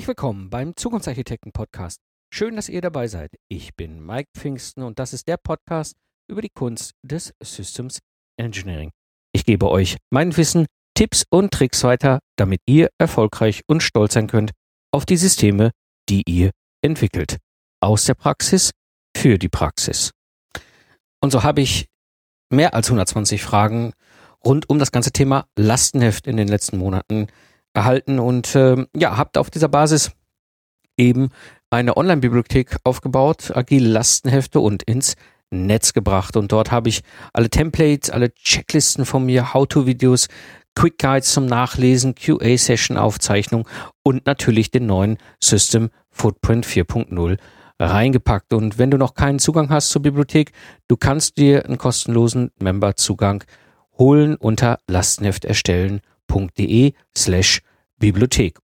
Herzlich willkommen beim Zukunftsarchitekten Podcast. Schön, dass ihr dabei seid. Ich bin Mike Pfingsten und das ist der Podcast über die Kunst des Systems Engineering. Ich gebe euch mein Wissen, Tipps und Tricks weiter, damit ihr erfolgreich und stolz sein könnt auf die Systeme, die ihr entwickelt. Aus der Praxis für die Praxis. Und so habe ich mehr als 120 Fragen rund um das ganze Thema Lastenheft in den letzten Monaten erhalten und äh, ja, habt auf dieser Basis eben eine Online-Bibliothek aufgebaut, agile Lastenhefte und ins Netz gebracht. Und dort habe ich alle Templates, alle Checklisten von mir, How-to-Videos, Quick Guides zum Nachlesen, QA-Session-Aufzeichnung und natürlich den neuen System Footprint 4.0 reingepackt. Und wenn du noch keinen Zugang hast zur Bibliothek, du kannst dir einen kostenlosen Member-Zugang holen unter Bibliothek.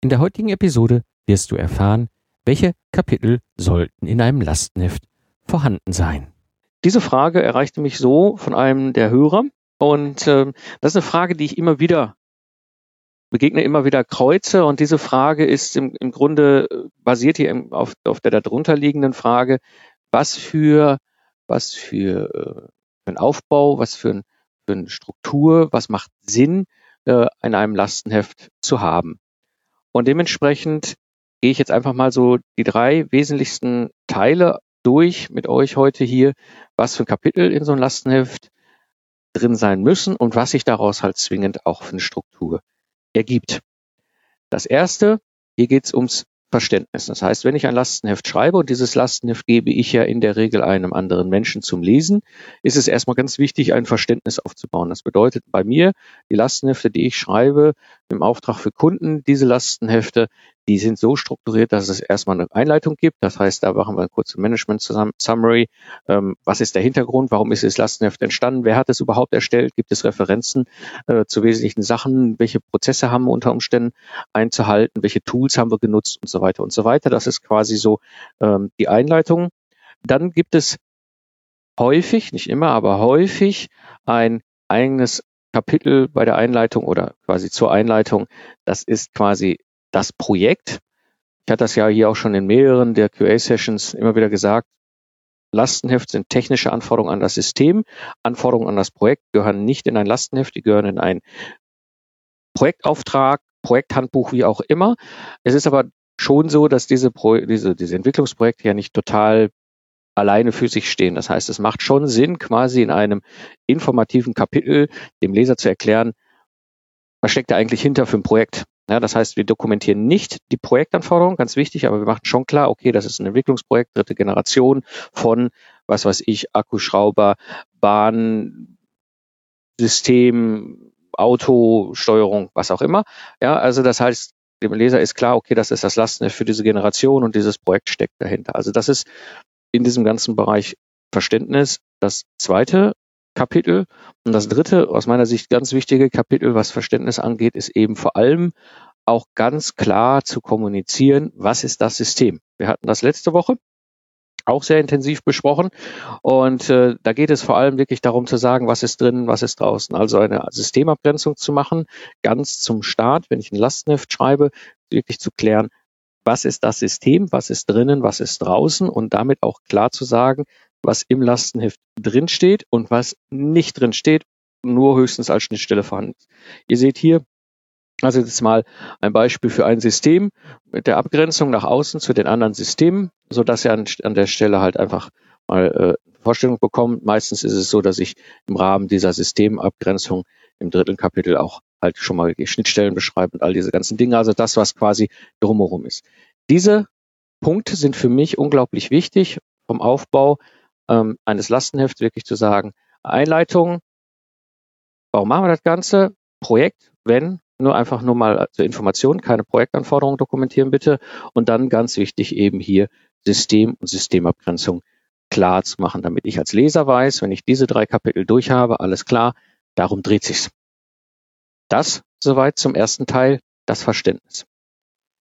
In der heutigen Episode wirst du erfahren, welche Kapitel sollten in einem Lastenheft vorhanden sein. Diese Frage erreichte mich so von einem der Hörer und äh, das ist eine Frage, die ich immer wieder begegne, immer wieder kreuze und diese Frage ist im, im Grunde äh, basiert hier auf, auf der darunter liegenden Frage, was für was für, äh, für ein Aufbau, was für, ein, für eine Struktur, was macht Sinn äh, in einem Lastenheft zu haben. Und dementsprechend gehe ich jetzt einfach mal so die drei wesentlichsten Teile durch mit euch heute hier, was für ein Kapitel in so einem Lastenheft drin sein müssen und was sich daraus halt zwingend auch für eine Struktur ergibt. Das erste, hier geht es ums Verständnis. Das heißt, wenn ich ein Lastenheft schreibe und dieses Lastenheft gebe ich ja in der Regel einem anderen Menschen zum Lesen, ist es erstmal ganz wichtig, ein Verständnis aufzubauen. Das bedeutet bei mir, die Lastenhefte, die ich schreibe im Auftrag für Kunden, diese Lastenhefte, die sind so strukturiert, dass es erstmal eine Einleitung gibt. Das heißt, da machen wir eine kurze Management-Summary. Ähm, was ist der Hintergrund? Warum ist das Lastenheft entstanden? Wer hat es überhaupt erstellt? Gibt es Referenzen äh, zu wesentlichen Sachen? Welche Prozesse haben wir unter Umständen einzuhalten? Welche Tools haben wir genutzt und so weiter und so weiter? Das ist quasi so ähm, die Einleitung. Dann gibt es häufig, nicht immer, aber häufig ein eigenes Kapitel bei der Einleitung oder quasi zur Einleitung. Das ist quasi das Projekt. Ich hatte das ja hier auch schon in mehreren der QA-Sessions immer wieder gesagt. Lastenheft sind technische Anforderungen an das System. Anforderungen an das Projekt gehören nicht in ein Lastenheft, die gehören in ein Projektauftrag, Projekthandbuch, wie auch immer. Es ist aber schon so, dass diese, Pro diese, diese Entwicklungsprojekte ja nicht total alleine für sich stehen. Das heißt, es macht schon Sinn, quasi in einem informativen Kapitel dem Leser zu erklären, was steckt da eigentlich hinter für ein Projekt? Ja, das heißt, wir dokumentieren nicht die Projektanforderungen, ganz wichtig, aber wir machen schon klar, okay, das ist ein Entwicklungsprojekt, dritte Generation von, was weiß ich, Akkuschrauber, Bahn, System, Autosteuerung, was auch immer. Ja, also das heißt, dem Leser ist klar, okay, das ist das Lasten für diese Generation und dieses Projekt steckt dahinter. Also das ist in diesem ganzen Bereich Verständnis das zweite Kapitel. Und das dritte, aus meiner Sicht ganz wichtige Kapitel, was Verständnis angeht, ist eben vor allem auch ganz klar zu kommunizieren, was ist das System. Wir hatten das letzte Woche auch sehr intensiv besprochen. Und äh, da geht es vor allem wirklich darum zu sagen, was ist drin, was ist draußen. Also eine Systemabgrenzung zu machen, ganz zum Start, wenn ich ein Lastenheft schreibe, wirklich zu klären, was ist das System, was ist drinnen, was ist draußen und damit auch klar zu sagen, was im Lastenheft drinsteht und was nicht drinsteht, nur höchstens als Schnittstelle vorhanden ist. Ihr seht hier also jetzt mal ein Beispiel für ein System mit der Abgrenzung nach außen zu den anderen Systemen, so dass ihr an, an der Stelle halt einfach mal äh, Vorstellung bekommt. Meistens ist es so, dass ich im Rahmen dieser Systemabgrenzung im dritten Kapitel auch halt schon mal die Schnittstellen beschreibe und all diese ganzen Dinge, also das, was quasi drumherum ist. Diese Punkte sind für mich unglaublich wichtig vom Aufbau ähm, eines Lastenhefts wirklich zu sagen, Einleitung, warum machen wir das Ganze? Projekt, wenn, nur einfach nur mal zur Information, keine Projektanforderungen dokumentieren bitte. Und dann ganz wichtig eben hier System und Systemabgrenzung klar zu machen, damit ich als Leser weiß, wenn ich diese drei Kapitel durch habe, alles klar, darum dreht sich's. Das soweit zum ersten Teil, das Verständnis.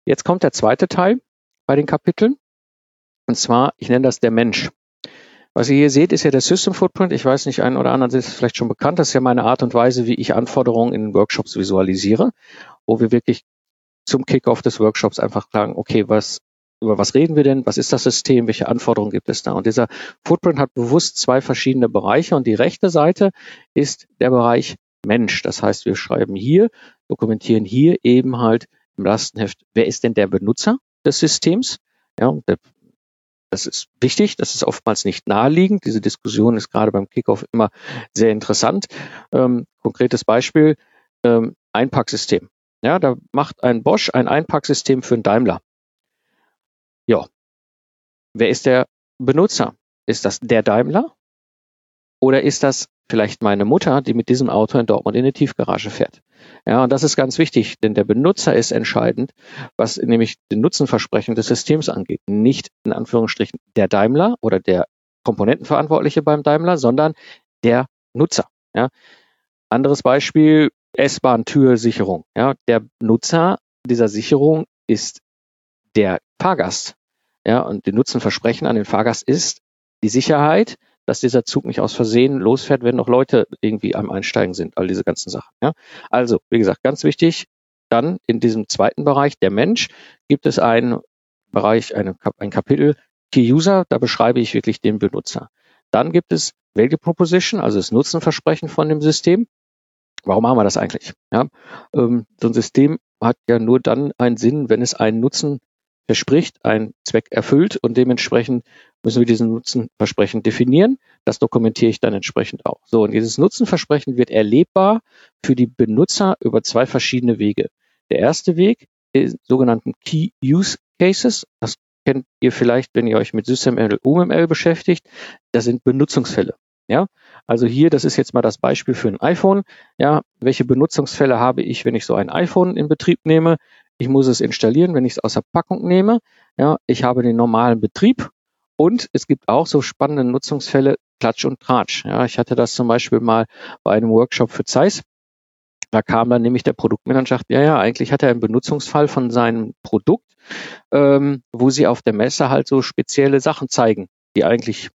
Jetzt kommt der zweite Teil bei den Kapiteln. Und zwar, ich nenne das der Mensch. Was ihr hier seht, ist ja der System Footprint. Ich weiß nicht, ein oder anderen ist vielleicht schon bekannt. Das ist ja meine Art und Weise, wie ich Anforderungen in Workshops visualisiere, wo wir wirklich zum Kickoff des Workshops einfach sagen, okay, was über was reden wir denn? Was ist das System? Welche Anforderungen gibt es da? Und dieser Footprint hat bewusst zwei verschiedene Bereiche und die rechte Seite ist der Bereich Mensch. Das heißt, wir schreiben hier, dokumentieren hier eben halt im Lastenheft, wer ist denn der Benutzer des Systems? Ja, das ist wichtig, das ist oftmals nicht naheliegend. Diese Diskussion ist gerade beim Kickoff immer sehr interessant. Ähm, konkretes Beispiel, ähm, Einpacksystem. Ja, da macht ein Bosch ein Einpacksystem für einen Daimler. Ja. Wer ist der Benutzer? Ist das der Daimler? Oder ist das vielleicht meine Mutter, die mit diesem Auto in Dortmund in die Tiefgarage fährt? Ja, und das ist ganz wichtig, denn der Benutzer ist entscheidend, was nämlich den Nutzenversprechen des Systems angeht. Nicht in Anführungsstrichen der Daimler oder der Komponentenverantwortliche beim Daimler, sondern der Nutzer. Ja. Anderes Beispiel, S-Bahn-Türsicherung. Ja, der Nutzer dieser Sicherung ist der Fahrgast. Ja, und die Nutzenversprechen an den Fahrgast ist die Sicherheit, dass dieser Zug nicht aus Versehen losfährt, wenn noch Leute irgendwie am Einsteigen sind, all diese ganzen Sachen. Ja. Also, wie gesagt, ganz wichtig, dann in diesem zweiten Bereich, der Mensch, gibt es einen Bereich, eine, ein Kapitel Key User, da beschreibe ich wirklich den Benutzer. Dann gibt es Value Proposition, also das Nutzenversprechen von dem System. Warum machen wir das eigentlich? Ja, ähm, so ein System hat ja nur dann einen Sinn, wenn es einen Nutzen verspricht, einen Zweck erfüllt und dementsprechend müssen wir diesen Nutzenversprechen definieren. Das dokumentiere ich dann entsprechend auch. So, und dieses Nutzenversprechen wird erlebbar für die Benutzer über zwei verschiedene Wege. Der erste Weg ist sogenannten Key Use Cases. Das kennt ihr vielleicht, wenn ihr euch mit SysML, UML beschäftigt. Das sind Benutzungsfälle. Ja, also hier, das ist jetzt mal das Beispiel für ein iPhone. Ja, welche Benutzungsfälle habe ich, wenn ich so ein iPhone in Betrieb nehme? Ich muss es installieren, wenn ich es aus der Packung nehme. Ja, ich habe den normalen Betrieb und es gibt auch so spannende Nutzungsfälle, Klatsch und Tratsch. Ja, ich hatte das zum Beispiel mal bei einem Workshop für Zeiss. Da kam dann nämlich der Produktmanager ja, ja, eigentlich hat er einen Benutzungsfall von seinem Produkt, ähm, wo sie auf der Messe halt so spezielle Sachen zeigen, die eigentlich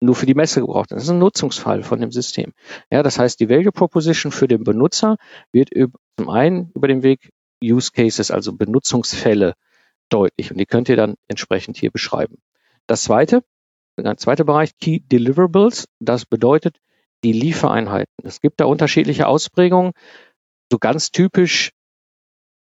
nur für die Messe gebraucht werden. Das ist ein Nutzungsfall von dem System. Ja, das heißt, die Value Proposition für den Benutzer wird über, zum einen über den Weg Use Cases, also Benutzungsfälle deutlich. Und die könnt ihr dann entsprechend hier beschreiben. Das zweite, der zweite Bereich, Key Deliverables, das bedeutet die Liefereinheiten. Es gibt da unterschiedliche Ausprägungen. So ganz typisch,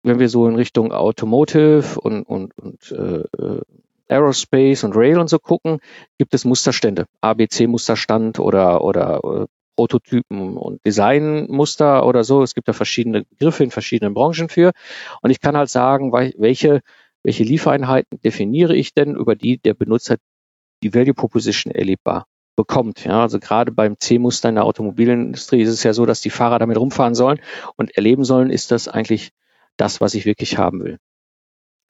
wenn wir so in Richtung Automotive und, und, und äh, Aerospace und Rail und so gucken, gibt es Musterstände, ABC-Musterstand oder, oder äh, Prototypen und Designmuster oder so. Es gibt da verschiedene Begriffe in verschiedenen Branchen für. Und ich kann halt sagen, welche, welche Liefereinheiten definiere ich denn, über die der Benutzer die Value Proposition erlebbar bekommt. Ja, also gerade beim C-Muster in der Automobilindustrie ist es ja so, dass die Fahrer damit rumfahren sollen und erleben sollen, ist das eigentlich das, was ich wirklich haben will.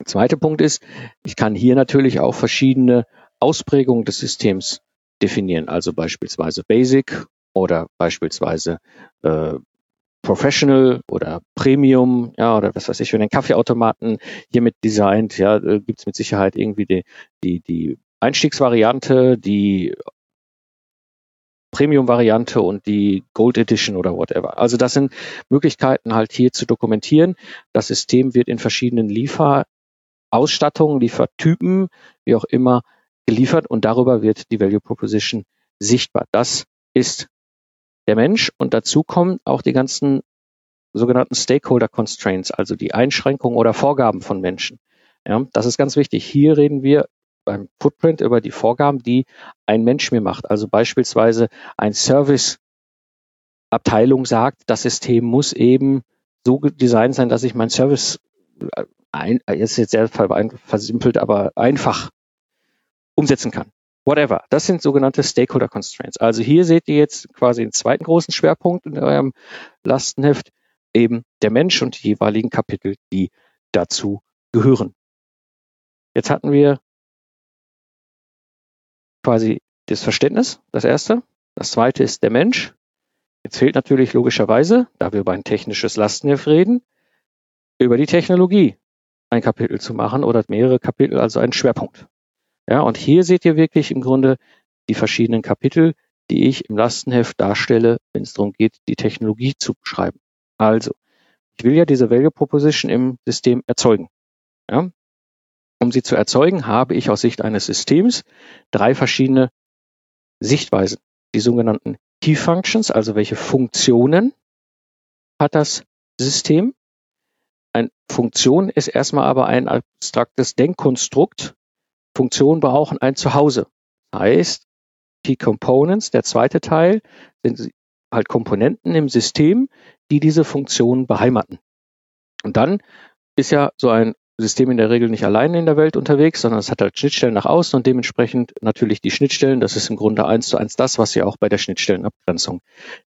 Der zweite Punkt ist, ich kann hier natürlich auch verschiedene Ausprägungen des Systems definieren, also beispielsweise Basic oder beispielsweise äh, Professional oder Premium, ja, oder was weiß ich, für den Kaffeeautomaten hiermit designt, ja, gibt es mit Sicherheit irgendwie die, die, die Einstiegsvariante, die Premium-Variante und die Gold Edition oder whatever. Also das sind Möglichkeiten halt hier zu dokumentieren. Das System wird in verschiedenen Lieferausstattungen, Liefertypen, wie auch immer, geliefert und darüber wird die Value Proposition sichtbar. Das ist der Mensch und dazu kommen auch die ganzen sogenannten Stakeholder Constraints, also die Einschränkungen oder Vorgaben von Menschen. Ja, das ist ganz wichtig. Hier reden wir beim Footprint über die Vorgaben, die ein Mensch mir macht. Also beispielsweise ein Service Abteilung sagt, das System muss eben so designt sein, dass ich mein Service äh, ein, ist jetzt sehr versimpelt, aber einfach umsetzen kann whatever. Das sind sogenannte Stakeholder Constraints. Also hier seht ihr jetzt quasi den zweiten großen Schwerpunkt in eurem Lastenheft, eben der Mensch und die jeweiligen Kapitel, die dazu gehören. Jetzt hatten wir quasi das Verständnis, das erste. Das zweite ist der Mensch. Jetzt fehlt natürlich logischerweise, da wir über ein technisches Lastenheft reden, über die Technologie ein Kapitel zu machen oder mehrere Kapitel, also einen Schwerpunkt. Ja, und hier seht ihr wirklich im Grunde die verschiedenen Kapitel, die ich im Lastenheft darstelle, wenn es darum geht, die Technologie zu beschreiben. Also, Ich will ja diese Value Proposition im System erzeugen. Ja? Um sie zu erzeugen, habe ich aus Sicht eines Systems drei verschiedene Sichtweisen. Die sogenannten Key Functions, also welche Funktionen hat das System. Eine Funktion ist erstmal aber ein abstraktes Denkkonstrukt. Funktionen brauchen ein Zuhause. Heißt, Key Components, der zweite Teil, sind halt Komponenten im System, die diese Funktionen beheimaten. Und dann ist ja so ein System in der Regel nicht alleine in der Welt unterwegs, sondern es hat halt Schnittstellen nach außen und dementsprechend natürlich die Schnittstellen. Das ist im Grunde eins zu eins das, was ihr auch bei der Schnittstellenabgrenzung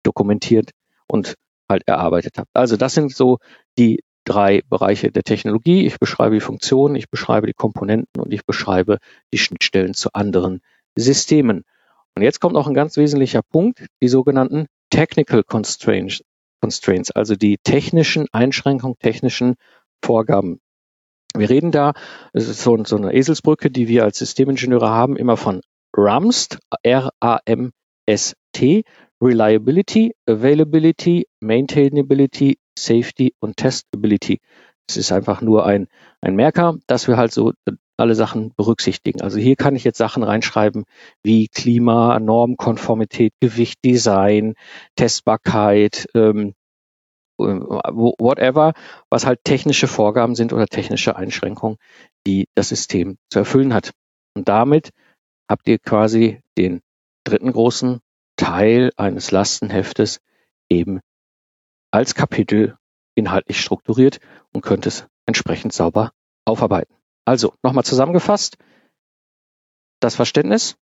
dokumentiert und halt erarbeitet habt. Also das sind so die drei Bereiche der Technologie. Ich beschreibe die Funktionen, ich beschreibe die Komponenten und ich beschreibe die Schnittstellen zu anderen Systemen. Und jetzt kommt noch ein ganz wesentlicher Punkt, die sogenannten Technical Constraints, Constraints also die technischen Einschränkungen, technischen Vorgaben. Wir reden da, es ist so, so eine Eselsbrücke, die wir als Systemingenieure haben, immer von RAMST, R-A-M-S-T, Reliability, Availability, Maintainability, Safety und Testability. Es ist einfach nur ein, ein Merker, dass wir halt so alle Sachen berücksichtigen. Also hier kann ich jetzt Sachen reinschreiben wie Klima, Normkonformität, Gewicht, Design, Testbarkeit, ähm, whatever, was halt technische Vorgaben sind oder technische Einschränkungen, die das System zu erfüllen hat. Und damit habt ihr quasi den dritten großen Teil eines Lastenheftes eben als Kapitel inhaltlich strukturiert und könnt es entsprechend sauber aufarbeiten. Also, nochmal zusammengefasst, das Verständnis,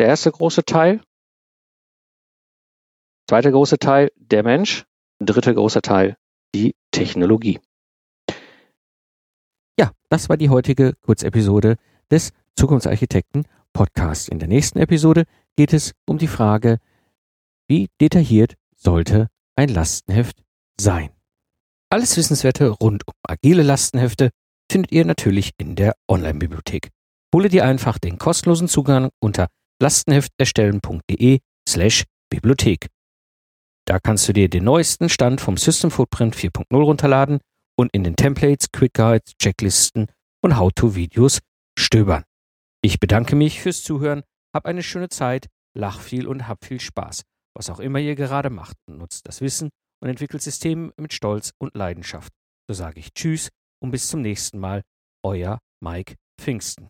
der erste große Teil, zweiter große Teil, der Mensch, dritter großer Teil, die Technologie. Ja, das war die heutige Kurzepisode des Zukunftsarchitekten Podcasts. In der nächsten Episode geht es um die Frage, wie detailliert sollte ein Lastenheft sein? Alles Wissenswerte rund um agile Lastenhefte findet ihr natürlich in der Online-Bibliothek. Hole dir einfach den kostenlosen Zugang unter lastenhefterstellen.de slash Bibliothek. Da kannst du dir den neuesten Stand vom System Footprint 4.0 runterladen und in den Templates, Quick Guides, Checklisten und How-to-Videos stöbern. Ich bedanke mich fürs Zuhören, hab eine schöne Zeit, lach viel und hab viel Spaß was auch immer ihr gerade macht, nutzt das Wissen und entwickelt Systeme mit Stolz und Leidenschaft. So sage ich Tschüss und bis zum nächsten Mal, euer Mike Pfingsten.